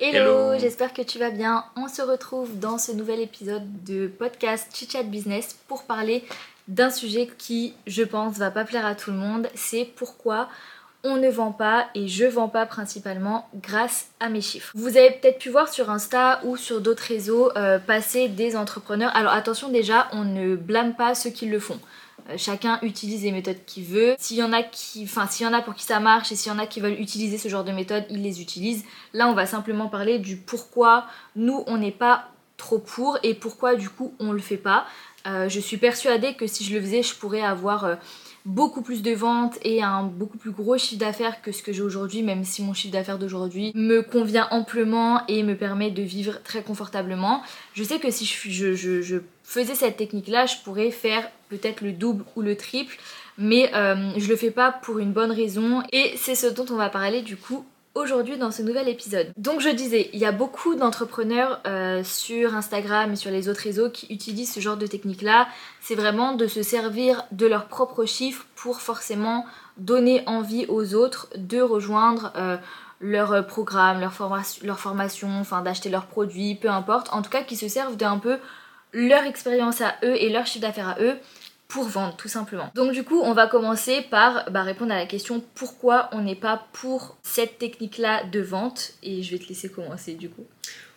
Hello, j'espère que tu vas bien. On se retrouve dans ce nouvel épisode de podcast Chit Business pour parler d'un sujet qui, je pense, va pas plaire à tout le monde. C'est pourquoi on ne vend pas et je vends pas principalement grâce à mes chiffres. Vous avez peut-être pu voir sur Insta ou sur d'autres réseaux euh, passer des entrepreneurs. Alors attention déjà, on ne blâme pas ceux qui le font. Euh, chacun utilise les méthodes qu'il veut. S'il y en a qui, enfin s'il y en a pour qui ça marche et s'il y en a qui veulent utiliser ce genre de méthode, ils les utilisent. Là, on va simplement parler du pourquoi nous on n'est pas trop pour et pourquoi du coup on le fait pas. Euh, je suis persuadée que si je le faisais, je pourrais avoir euh, beaucoup plus de ventes et un beaucoup plus gros chiffre d'affaires que ce que j'ai aujourd'hui, même si mon chiffre d'affaires d'aujourd'hui me convient amplement et me permet de vivre très confortablement. Je sais que si je, je, faisais cette technique-là, je pourrais faire peut-être le double ou le triple, mais euh, je le fais pas pour une bonne raison et c'est ce dont on va parler du coup aujourd'hui dans ce nouvel épisode. Donc je disais, il y a beaucoup d'entrepreneurs euh, sur Instagram et sur les autres réseaux qui utilisent ce genre de technique là. C'est vraiment de se servir de leurs propres chiffres pour forcément donner envie aux autres de rejoindre euh, leur programme, leur, leur formation, enfin d'acheter leurs produits, peu importe. En tout cas, qui se servent d'un peu leur expérience à eux et leur chiffre d'affaires à eux pour vendre tout simplement. Donc du coup on va commencer par bah, répondre à la question pourquoi on n'est pas pour cette technique là de vente? Et je vais te laisser commencer du coup.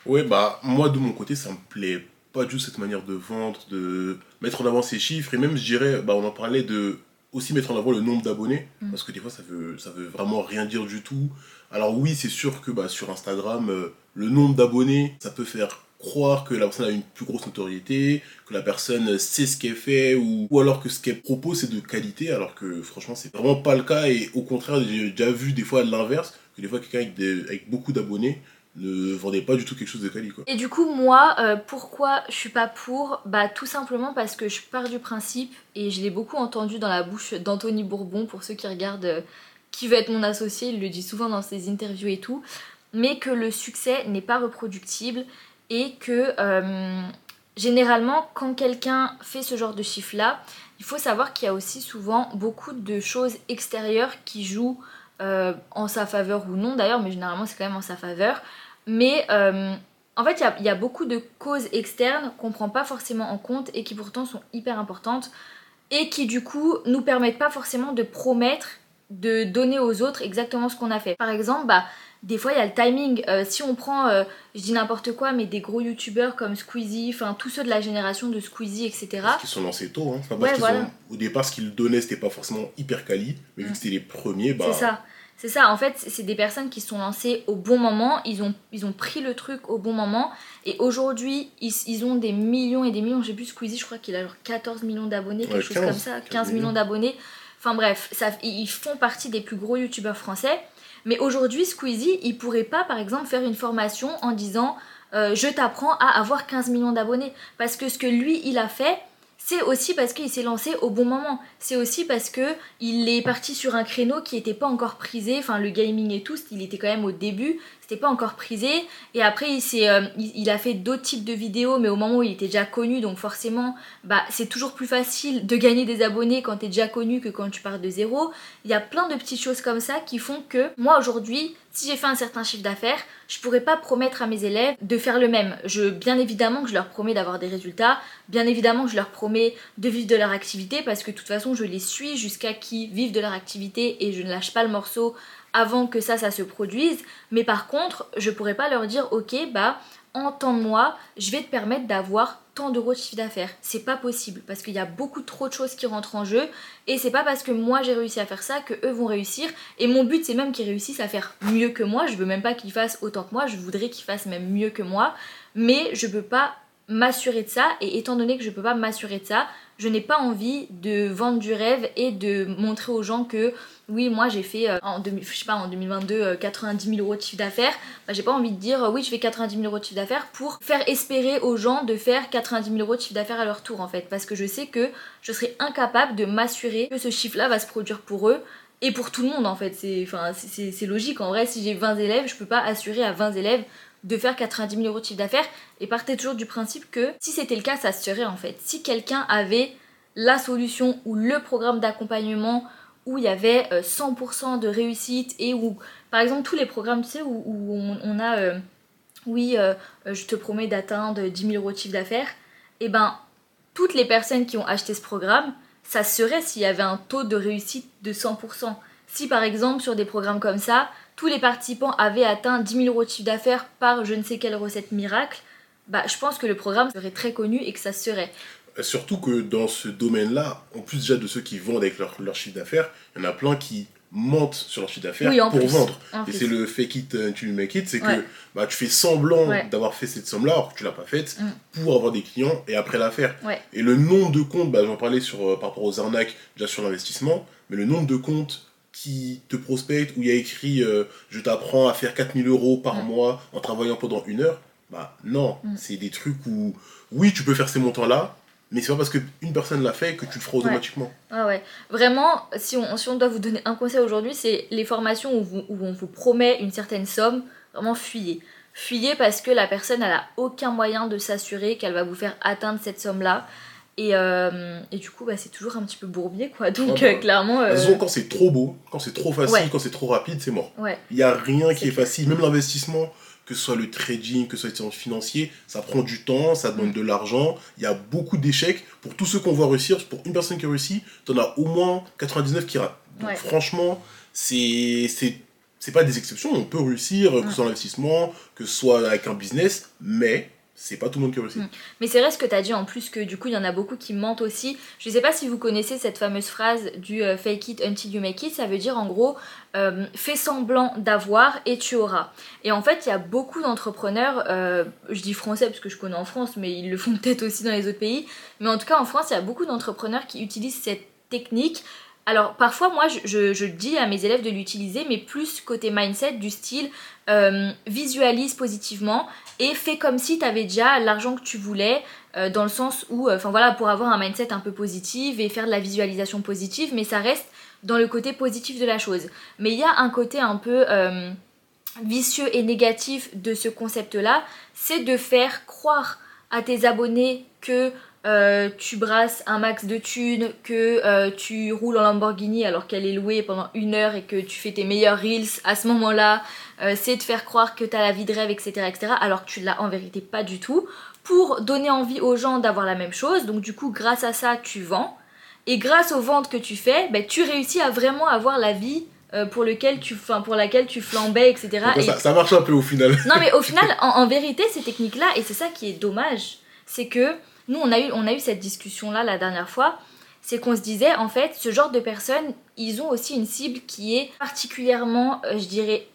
Ouais bah moi de mon côté ça me plaît pas du tout cette manière de vendre, de mettre en avant ces chiffres et même je dirais bah on en parlait de aussi mettre en avant le nombre d'abonnés mm. parce que des fois ça veut ça veut vraiment rien dire du tout. Alors oui c'est sûr que bah, sur Instagram euh, le nombre d'abonnés ça peut faire croire que la personne a une plus grosse notoriété, que la personne sait ce qu'elle fait, ou, ou alors que ce qu'elle propose c'est de qualité, alors que franchement c'est vraiment pas le cas, et au contraire j'ai déjà vu des fois l'inverse, que des fois quelqu'un avec, avec beaucoup d'abonnés ne vendait pas du tout quelque chose de qualité. Quoi. Et du coup, moi, euh, pourquoi je suis pas pour? Bah, tout simplement parce que je pars du principe, et je l'ai beaucoup entendu dans la bouche d'Anthony Bourbon, pour ceux qui regardent euh, qui veut être mon associé, il le dit souvent dans ses interviews et tout, mais que le succès n'est pas reproductible et que euh, généralement quand quelqu'un fait ce genre de chiffre là, il faut savoir qu'il y a aussi souvent beaucoup de choses extérieures qui jouent euh, en sa faveur ou non d'ailleurs, mais généralement c'est quand même en sa faveur. Mais euh, en fait, il y, a beaucoup de causes externes qu'on prend pas forcément en compte et qui pourtant sont hyper importantes et qui du coup nous permettent pas forcément de promettre de donner aux autres exactement ce qu'on a fait. Par exemple, bah, des fois il y a le timing. Euh, si on prend, euh, je dis n'importe quoi, mais des gros youtubeurs comme Squeezie, enfin tous ceux de la génération de Squeezie, etc. Parce qu'ils sont lancés tôt, hein. Pas au départ ce qu'ils donnaient c'était pas forcément hyper quali, mais vu que mm. c'était les premiers, bah. C'est ça. C'est ça, en fait, c'est des personnes qui sont lancées au bon moment, ils ont, ils ont pris le truc au bon moment, et aujourd'hui, ils, ont des millions et des millions. J'ai vu Squeezie, je crois qu'il a genre 14 millions d'abonnés, quelque chose comme ça, 15 millions d'abonnés. Enfin bref, ça, ils font partie des plus gros youtubeurs français. Mais aujourd'hui, Squeezie, il pourrait pas, par exemple, faire une formation en disant euh, je t'apprends à avoir 15 millions d'abonnés. Parce que ce que lui, il a fait, c'est aussi parce qu'il s'est lancé au bon moment. C'est aussi parce que il est parti sur un créneau qui n'était pas encore prisé. Enfin, le gaming et tout, il était quand même au début pas encore prisé. Et après, il, euh, il, a fait d'autres types de vidéos, mais au moment où il était déjà connu, donc forcément, bah, c'est toujours plus facile de gagner des abonnés quand tu es déjà connu que quand tu pars de zéro. Il y a plein de petites choses comme ça qui font que moi aujourd'hui, si j'ai fait un certain chiffre d'affaires, je pourrais pas promettre à mes élèves de faire le même. Je, bien évidemment que je leur promets d'avoir des résultats, bien évidemment que je leur promets de vivre de leur activité parce que de toute façon je les suis jusqu'à qu'ils vivent de leur activité et je ne lâche pas le morceau avant que ça, ça se produise. Mais par contre, je pourrais pas leur dire, ok, bah, en tant de mois, je vais te permettre d'avoir tant d'euros de chiffre d'affaires. C'est pas possible parce qu'il y a beaucoup trop de choses qui rentrent en jeu et c'est pas parce que moi j'ai réussi à faire ça que eux vont réussir. Et mon but c'est même qu'ils réussissent à faire mieux que moi. Je veux même pas qu'ils fassent autant que moi, je voudrais qu'ils fassent même mieux que moi. Mais je peux pas m'assurer de ça et étant donné que je peux pas m'assurer de ça, je n'ai pas envie de vendre du rêve et de montrer aux gens que oui moi j'ai fait euh, en, je sais pas, en 2022 90 000 euros de chiffre d'affaires. Bah, j'ai pas envie de dire euh, oui je fais 90 000 euros de chiffre d'affaires pour faire espérer aux gens de faire 90 000 euros de chiffre d'affaires à leur tour en fait. Parce que je sais que je serai incapable de m'assurer que ce chiffre là va se produire pour eux et pour tout le monde en fait. C'est logique. En vrai si j'ai 20 élèves je peux pas assurer à 20 élèves de faire 90 000 euros de chiffre d'affaires et partez toujours du principe que si c'était le cas, ça se serait en fait. Si quelqu'un avait la solution ou le programme d'accompagnement où il y avait 100% euh, de réussite et où, par exemple, tous les programmes, tu sais, où, on, a, euh, oui, euh, je te promets d'atteindre 10 000 euros de chiffre d'affaires, et eh ben toutes les personnes qui ont acheté ce programme, ça serait s'il y avait un taux de réussite de 100%. Si par exemple sur des programmes comme ça, tous les participants avaient atteint 10 000 euros de chiffre d'affaires par je ne sais quelle recette miracle, bah, je pense que le programme serait très connu et que ça serait. Surtout que dans ce domaine-là, en plus déjà de ceux qui vendent avec leur, leur chiffre d'affaires, il y en a plein qui mentent sur leur chiffre d'affaires pour vendre. et c'est le fake it until you make it, c'est que bah, tu fais semblant d'avoir fait cette somme-là alors que tu l'as pas faite mm. pour avoir des clients et après la faire. Et le nombre de comptes, bah, j'en parlais sur, euh, par rapport aux arnaques déjà sur l'investissement, mais le nombre de comptes qui te prospectent où il y a écrit euh, je t'apprends à faire 4000 euros par mm. mois en travaillant pendant une heure, bah non, mm. c'est des trucs où oui tu peux faire ces montants-là, mais c'est pas parce qu'une personne l'a fait que tu le feras automatiquement. Ouais. ouais. Vraiment, si on, si on doit vous donner un conseil aujourd'hui, c'est les formations où, vous, où, on vous promet une certaine somme, vraiment fuyez. Fuyez parce que la personne, n'a aucun moyen de s'assurer qu'elle va vous faire atteindre cette somme-là. Et, euh, et, du coup, bah, c'est toujours un petit peu bourbier, quoi. Donc, ah bah, euh, clairement. Euh... quand c'est trop beau, quand c'est trop facile, quand c'est trop rapide, c'est mort. Il n'y a rien qui est facile. Même l'investissement, que ce soit le trading, que ce soit le financier, ça prend du temps, ça demande de l'argent, il y a beaucoup d'échecs. Pour tous ceux qu'on voit réussir, pour une personne qui réussit, tu en as au moins 99 qui ratent. Donc franchement, c'est c'est pas des exceptions, on peut réussir, que ce soit l'investissement, que ce soit avec un business, mais c'est pas tout le monde qui réussit. Mm. Mais c'est vrai ce que tu as dit en plus que du coup il y en a beaucoup qui mentent aussi. Je sais pas si vous connaissez cette fameuse phrase du euh, fake it until you make it, ça veut dire en gros euh, fais semblant d'avoir et tu auras. Et en fait il y a beaucoup d'entrepreneurs, euh, je dis français parce que je connais en France mais ils le font peut-être aussi dans les autres pays, mais en tout cas en France il y a beaucoup d'entrepreneurs qui utilisent cette technique alors parfois moi je, dis à mes élèves de l'utiliser mais plus côté mindset du style euh, visualise positivement et fais comme si tu avais déjà l'argent que tu voulais euh, dans le sens où euh, enfin voilà pour avoir un mindset un peu positif et faire de la visualisation positive mais ça reste dans le côté positif de la chose. Mais il y a un côté un peu vicieux et négatif de ce concept là, c'est de faire croire à tes abonnés que euh, tu brasses un max de thunes, que euh, tu roules en Lamborghini alors qu'elle est louée pendant une heure et que tu fais tes meilleurs reels à ce moment-là, euh, c'est de faire croire que tu as la vie de rêve, etc., etc., alors que tu l'as en vérité pas du tout, pour donner envie aux gens d'avoir la même chose. Donc du coup, grâce à ça, tu vends. Et grâce aux ventes que tu fais, ben, tu réussis à vraiment avoir la vie pour, lequel tu, pour laquelle tu flambais, etc. Et... Ça, marche un peu au final. Non mais au final, en vérité, ces techniques-là, et c'est ça qui est dommage, c'est que nous, on a eu, cette discussion-là la dernière fois. C'est qu'on se disait, en fait, ce genre de personnes, ils ont aussi une cible qui est particulièrement, euh, je dirais,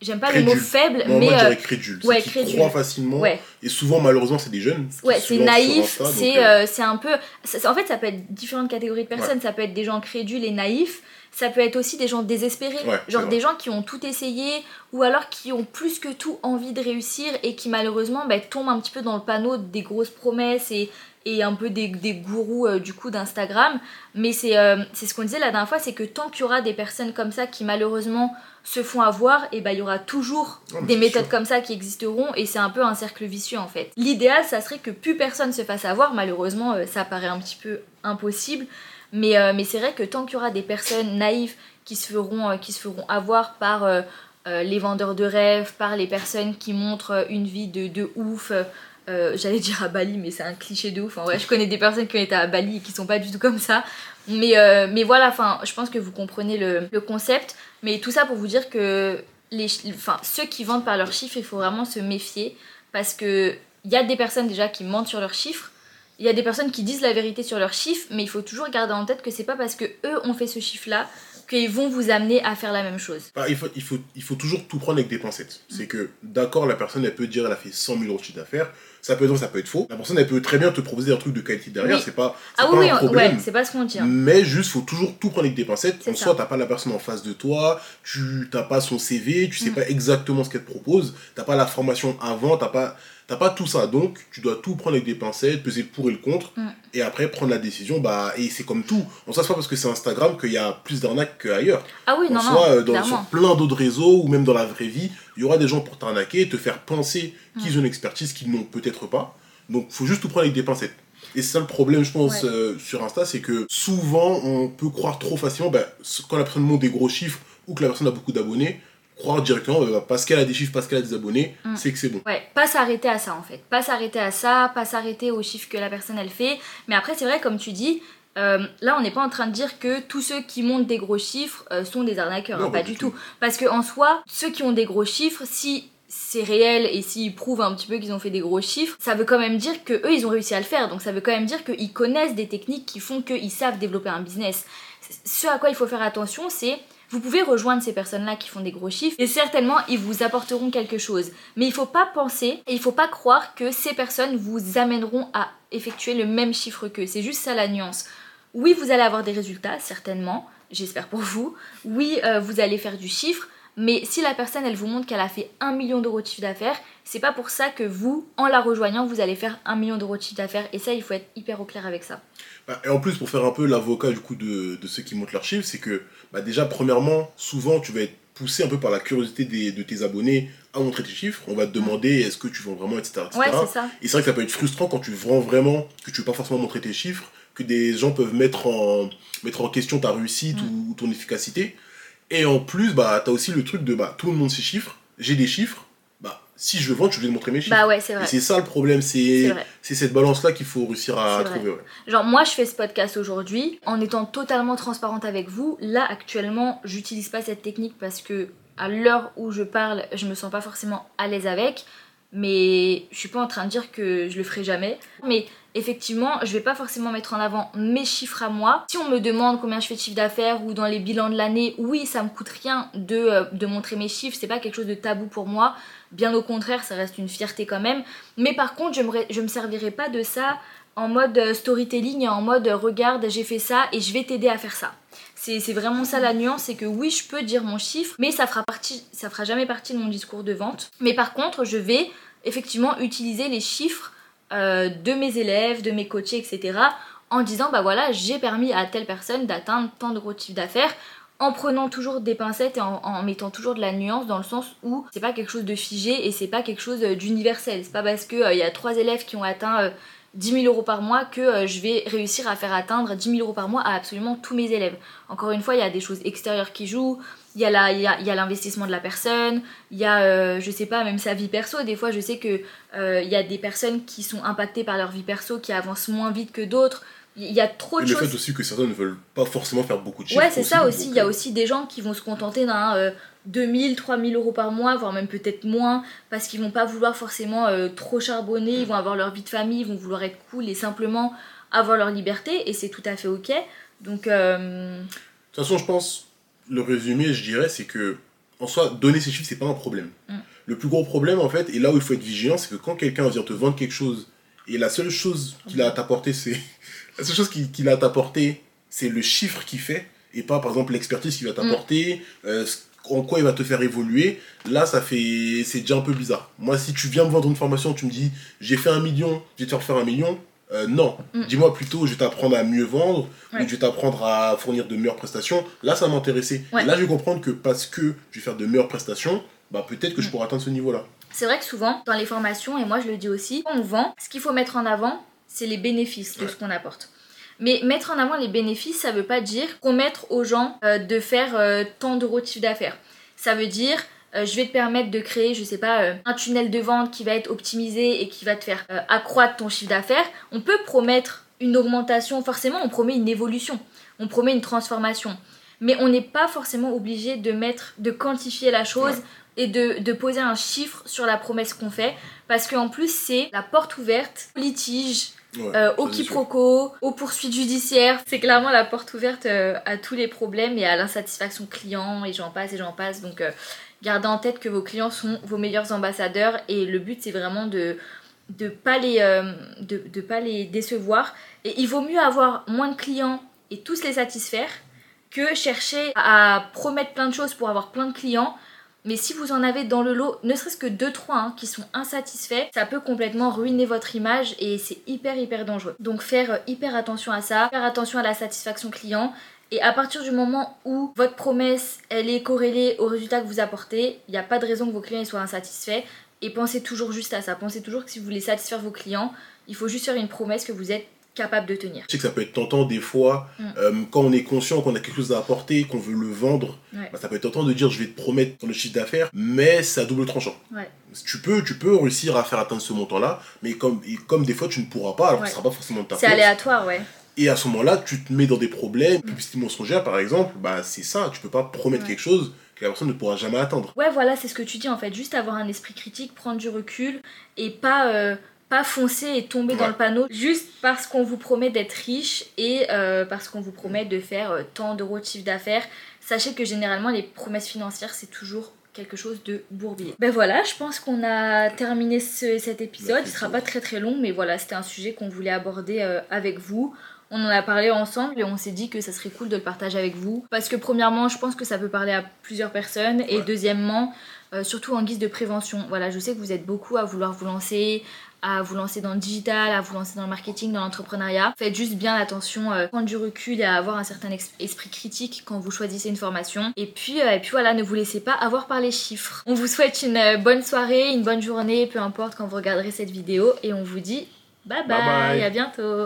j'aime pas le mot faible, mais. Moi, je dirais euh, crédule. Ouais, qui crédule. croient facilement. Et souvent, malheureusement, c'est des jeunes. Ouais, c'est naïf, c'est euh, c'est un peu. en fait, ça peut être différentes catégories de personnes. Ça peut être des gens crédules et naïfs ça peut être aussi des gens désespérés, genre des gens qui ont tout essayé ou alors qui ont plus que tout envie de réussir et qui malheureusement bah, tombent un petit peu dans le panneau des grosses promesses et, et un peu des, des gourous euh, du coup d'Instagram. Mais euh, c'est ce qu'on disait la dernière fois, c'est que tant qu'il y aura des personnes comme ça qui malheureusement se font avoir, et bah il y aura toujours des méthodes comme ça qui existeront et c'est un peu un cercle vicieux en fait. L'idéal ça serait que plus personne se fasse avoir, malheureusement euh, ça paraît un petit peu impossible. Mais, mais c'est vrai que tant qu'il y aura des personnes naïves qui se feront, qui se feront avoir par les vendeurs de rêves, par les personnes qui montrent une vie de, de ouf, j'allais dire à Bali, mais c'est un cliché de ouf. ouais, je connais des personnes qui ont été à Bali et qui sont pas du tout comme ça. Mais, mais voilà, enfin, je pense que vous comprenez le, le, concept. Mais tout ça pour vous dire que les, enfin, ceux qui vendent par leurs chiffres, il faut vraiment se méfier. Parce que il y a des personnes déjà qui mentent sur leurs chiffres il y a des personnes qui disent la vérité sur leurs chiffres, mais il faut toujours garder en tête que c'est pas parce que eux ont fait ce chiffre-là qu'ils vont vous amener à faire la même chose. il, faut, il, faut, il faut toujours tout prendre avec des pincettes. C'est que, d'accord, la personne, elle peut dire elle a fait 100 000 euros de chiffre d'affaires, ça peut être vrai, ça peut être faux. La personne, elle peut très bien te proposer un truc de qualité derrière, c'est pas, ah, oui, un problème. Ouais, c'est pas ce qu'on dit. Hein. Mais juste, faut toujours tout prendre avec des pincettes. En soit, t'as pas la personne en face de toi, tu t'as pas son CV, tu sais mm. pas exactement ce qu'elle te propose, t'as pas la formation avant, t'as pas T'as pas tout ça, donc tu dois tout prendre avec des pincettes, peser le pour et le contre, mm. et après prendre la décision. Bah, et c'est comme tout. On pas parce que c'est Instagram qu'il y a plus d'arnaques qu'ailleurs. Ah oui, non, soit, euh, dans, sur plein d'autres réseaux ou même dans la vraie vie, il y aura des gens pour t'arnaquer et te faire penser qu'ils mm. ont une expertise qu'ils n'ont peut-être pas. Donc, faut juste tout prendre avec des pincettes. Et c'est ça le problème, je pense, euh, sur Insta, c'est que souvent, on peut croire trop facilement, bah, quand la personne monte des gros chiffres ou que la personne a beaucoup d'abonnés, croire directement, bah, parce qu'elle a des chiffres, parce qu'elle a des abonnés, Mm. c'est que c'est bon. Ouais, pas s'arrêter à ça en fait. Pas s'arrêter à ça, pas s'arrêter aux chiffres que la personne elle fait. Mais après, c'est vrai, comme tu dis, euh, là on n'est pas en train de dire que tous ceux qui montent des gros chiffres euh, sont des arnaqueurs, Non, hein, pas, du du tout. tout. Parce que en soi, ceux qui ont des gros chiffres, si c'est réel et s'ils prouvent un petit peu qu'ils ont fait des gros chiffres, ça veut quand même dire que eux ils ont réussi à le faire. Donc ça veut quand même dire qu'ils connaissent des techniques qui font qu'ils savent développer un business. Ce à quoi il faut faire attention, c'est vous pouvez rejoindre ces personnes-là qui font des gros chiffres et certainement ils vous apporteront quelque chose. Mais il faut pas penser et il faut pas croire que ces personnes vous amèneront à effectuer le même chiffre qu'eux. C'est juste ça la nuance. Oui, vous allez avoir des résultats, certainement, j'espère pour vous. Oui, euh, vous allez faire du chiffre, mais si la personne elle vous montre qu'elle a fait 1 million d'euros de chiffre d'affaires, c'est pas pour ça que vous, en la rejoignant, vous allez faire 1 million d'euros de chiffre d'affaires. Et ça, il faut être hyper au clair avec ça. Bah, Et en plus, pour faire un peu l'avocat du coup de, de ceux qui montent leurs chiffres, c'est que bah, déjà, premièrement, souvent, tu vas être poussé un peu par la curiosité des- de tes abonnés à montrer tes chiffres. On va te demander est-ce que tu vends vraiment, etc. etc. Ouais, c'est ça. Et c'est vrai que ça peut être frustrant quand tu vends vraiment, que tu veux pas forcément montrer tes chiffres, que des gens peuvent mettre en, mettre en question ta réussite Mm. ou ton efficacité. Et en plus, bah, tu as aussi le truc de bah, tout le monde ses chiffres, j'ai des chiffres, si je veux vendre, je vais montrer mes chiffres. Bah ouais, c'est Et vrai. c'est ça le problème, C'est cette balance-là qu'il faut réussir à trouver. ouais. Genre moi je fais ce podcast aujourd'hui en étant totalement transparente avec vous. Là actuellement j'utilise pas cette technique parce que à l'heure où je parle je me sens pas forcément à l'aise avec. Mais je suis pas en train de dire que je le ferai jamais. Mais effectivement je vais pas forcément mettre en avant mes chiffres à moi. Si on me demande combien je fais de chiffre d'affaires ou dans les bilans de l'année, oui ça me coûte rien de, euh, de montrer mes chiffres. C'est pas quelque chose de tabou pour moi. Bien au contraire ça reste une fierté quand même. Mais par contre je me, me servirai pas de ça en mode euh, storytelling et en mode euh, regarde j'ai fait ça et je vais t'aider à faire ça. C'est c'est vraiment ça la nuance, c'est que oui je peux dire mon chiffre, mais ça fera, fera jamais partie de mon discours de vente. Mais par contre je vais effectivement utiliser les chiffres euh, de mes élèves, de mes coachés, etc. en disant bah voilà j'ai permis à telle personne d'atteindre tant de gros chiffres d'affaires en prenant toujours des pincettes et en, mettant toujours de la nuance dans le sens où c'est pas quelque chose de figé et c'est pas quelque chose euh, d'universel. C'est pas parce qu'il y a trois élèves qui ont atteint euh, 10 000 euros par mois que euh, je vais réussir à faire atteindre 10 000 euros par mois à absolument tous mes élèves. Encore une fois, il y a des choses extérieures qui jouent, il y a la- il y a- il y a l'investissement de la personne, il y a, euh, je sais pas, même sa vie perso. Des fois, je sais que euh, il y a des personnes qui sont impactées par leur vie perso, qui avancent moins vite que d'autres. Il y a trop Et de le choses. fait aussi que certains ne veulent pas forcément faire beaucoup de chiffres. Ouais, c'est ça aussi. Il y a euh, aussi des gens qui vont se contenter d'un euh, 2000, 3000 euros par mois, voire même peut-être moins, parce qu'ils vont pas vouloir forcément euh, trop charbonner, ils vont avoir leur vie de famille, ils vont vouloir être cool et simplement avoir leur liberté, et c'est tout à fait ok. Donc, De toute façon, je pense, le résumé, je dirais, c'est que, en soi, donner ces chiffres, c'est pas un problème. Mm. Le plus gros problème, en fait, et là où il faut être vigilant, c'est que quand quelqu'un vient te vendre quelque chose, et la seule chose qu'il a à t'apporter, c'est. La seule chose qu'il a à t'apporter, c'est le chiffre qu'il fait, et pas, par exemple, l'expertise qu'il va t'apporter, euh, ce- en quoi il va te faire évoluer. Là, ça fait. C'est déjà un peu bizarre. Moi, si tu viens me vendre une formation, tu me dis, j'ai fait un million, je vais te faire faire un million. Euh, non, Mm. dis-moi plutôt, je vais t'apprendre à mieux vendre, Ouais. ou je vais t'apprendre à fournir de meilleures prestations. Là, ça m'intéressait. Ouais. Là, je vais comprendre que parce que je vais faire de meilleures prestations, bah peut-être que je Mm. pourrai atteindre ce niveau-là. c'est vrai que souvent, dans les formations, et moi je le dis aussi, quand on vend, ce qu'il faut mettre en avant, c'est les bénéfices de Ouais. ce qu'on apporte. Mais mettre en avant les bénéfices, ça veut pas dire promettre aux gens euh, de faire euh, tant d'euros de chiffre d'affaires. Ça veut dire je vais te permettre de créer, je sais pas, euh, un tunnel de vente qui va être optimisé et qui va te faire euh, accroître ton chiffre d'affaires. On peut promettre une augmentation, forcément on promet une évolution, on promet une transformation. Mais on n'est pas forcément obligé de mettre, de quantifier la chose Ouais. et de, de poser un chiffre sur la promesse qu'on fait. Parce qu'en plus, c'est la porte ouverte au litige, Ouais, euh, au quiproquo, aux poursuites judiciaires. C'est clairement la porte ouverte euh, à tous les problèmes et à l'insatisfaction client et j'en passe et j'en passe. Donc euh, gardez en tête que vos clients sont vos meilleurs ambassadeurs et le but c'est vraiment de de pas les euh, de, pas les décevoir et il vaut mieux avoir moins de clients et tous les satisfaire que chercher à promettre plein de choses pour avoir plein de clients mais si vous en avez dans le lot, ne serait-ce que 2-3 qui sont insatisfaits, ça peut complètement ruiner votre image et c'est hyper hyper dangereux. Donc faire euh, hyper attention à ça, faire attention à la satisfaction client. Et à partir du moment où votre promesse, elle est corrélée au résultat que vous apportez, il n'y a pas de raison que vos clients soient insatisfaits. Et pensez toujours juste à ça. Pensez toujours que si vous voulez satisfaire vos clients, il faut juste faire une promesse que vous êtes capable de tenir. Je sais que ça peut être tentant des fois, Mm. euh, quand on est conscient qu'on a quelque chose à apporter, qu'on veut le vendre, Ouais. bah, ça peut être tentant de dire je vais te promettre ton chiffre d'affaires, mais c'est à double tranchant. Ouais. Tu peux, tu peux réussir à faire atteindre ce montant-là, mais comme, comme des fois tu ne pourras pas, alors Ouais. que ce sera pas forcément de ta C'est aléatoire, ouais. Et à ce moment-là, tu te mets dans des problèmes. Publicité mensongère, par exemple, bah, c'est ça. Tu peux pas promettre Ouais. quelque chose que la personne ne pourra jamais atteindre. Ouais, voilà, c'est ce que tu dis en fait. Juste avoir un esprit critique, prendre du recul et pas, euh, pas foncer et tomber dans le panneau juste parce qu'on vous promet d'être riche et euh, parce qu'on vous promet de faire euh, tant d'euros de chiffre d'affaires. Sachez que généralement, les promesses financières, c'est toujours quelque chose de bourbier. Ben voilà, je pense qu'on a terminé ce- cet épisode. Il sera pas très très long, mais voilà, c'était un sujet qu'on voulait aborder euh, avec vous. On en a parlé ensemble et on s'est dit que ça serait cool de le partager avec vous. Parce que premièrement, je pense que ça peut parler à plusieurs personnes. Et Ouais. deuxièmement, euh, surtout en guise de prévention. Voilà, je sais que vous êtes beaucoup à vouloir vous lancer, à vous lancer dans le digital, à vous lancer dans le marketing, dans l'entrepreneuriat. Faites juste bien attention, euh, prendre du recul et à avoir un certain esprit critique quand vous choisissez une formation. Et puis, euh, et puis voilà, ne vous laissez pas avoir par les chiffres. On vous souhaite une euh, bonne soirée, une bonne journée, peu importe quand vous regarderez cette vidéo. Et on vous dit bye bye, Bye bye. à bientôt